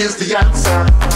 Is the answer.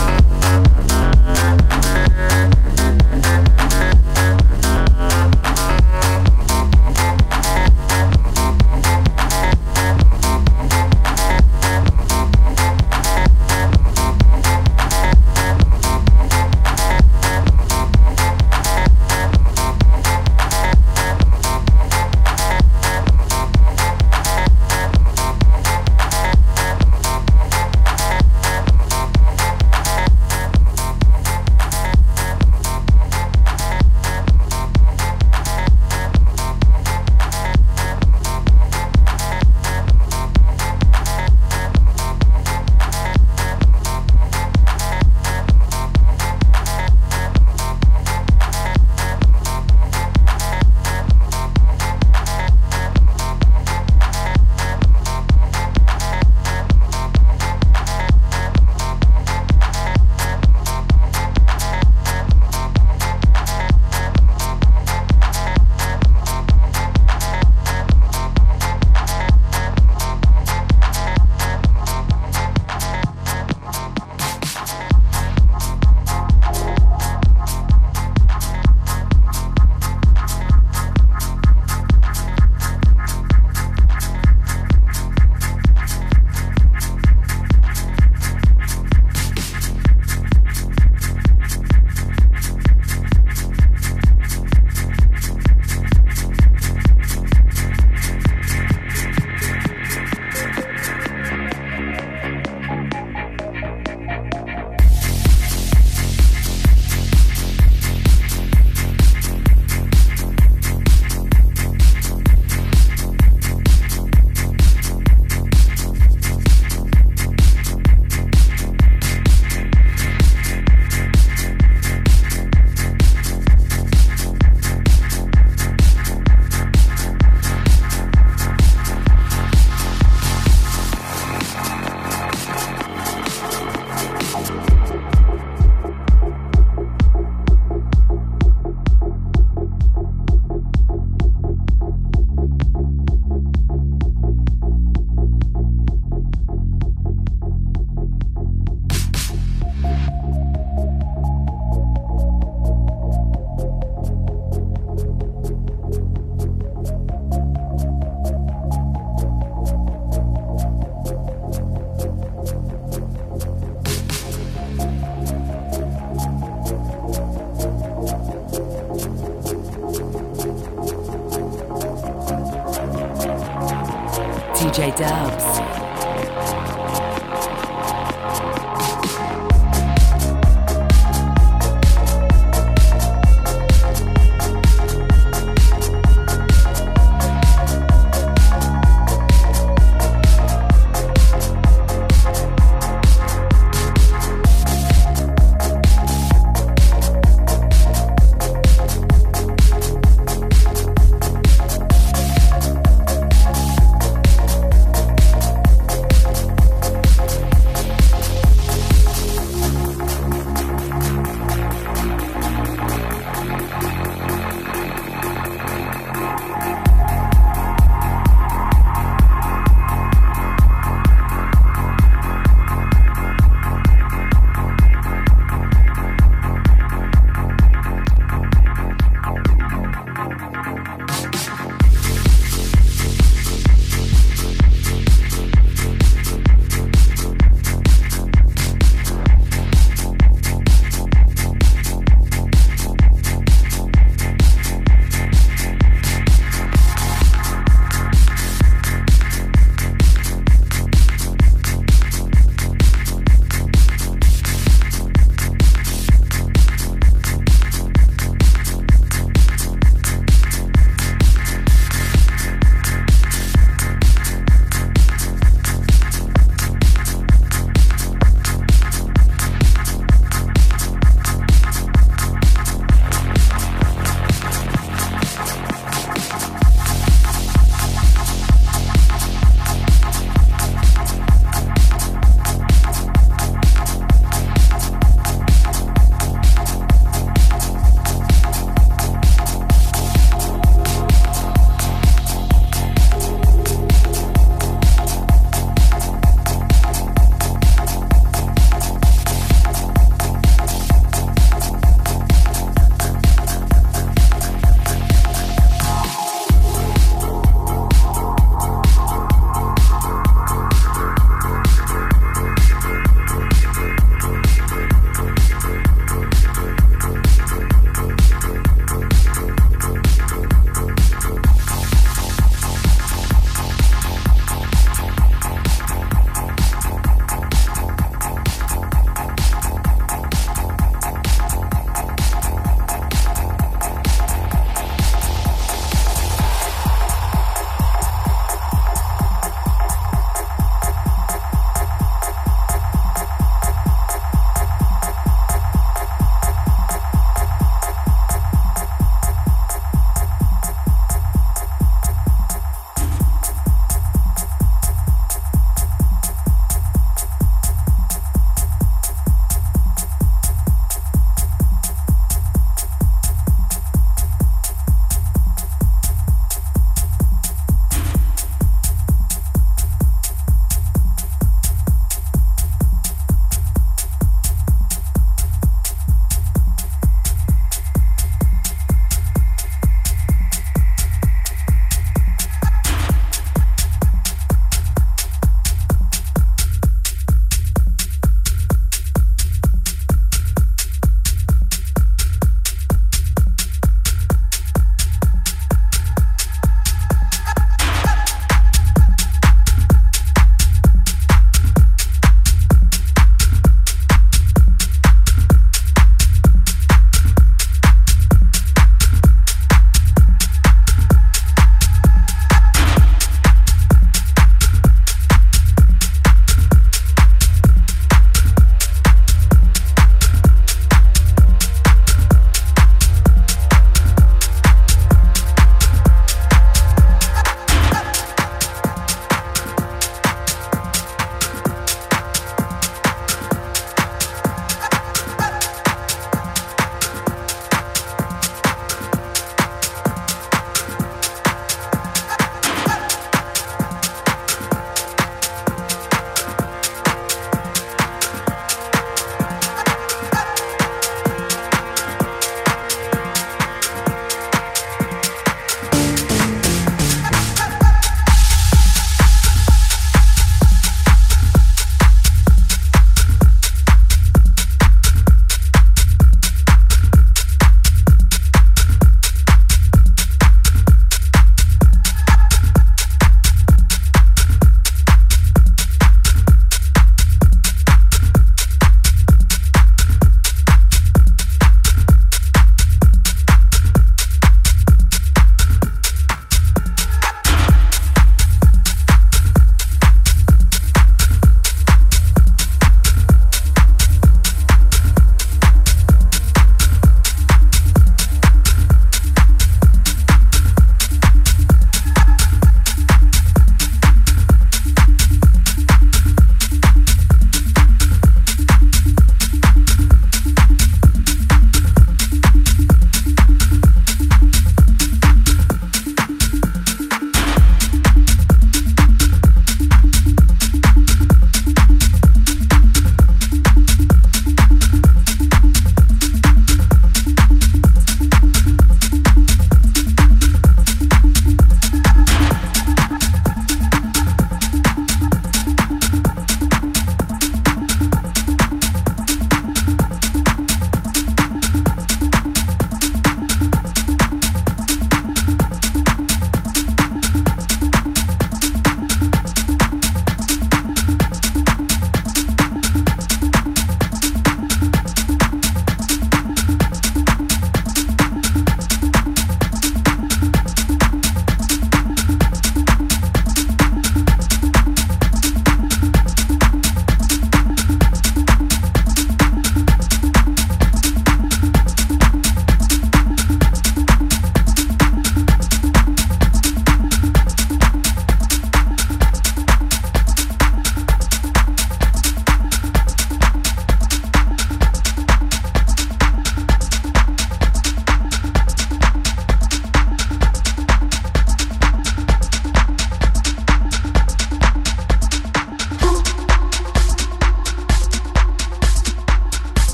DJ Dubs.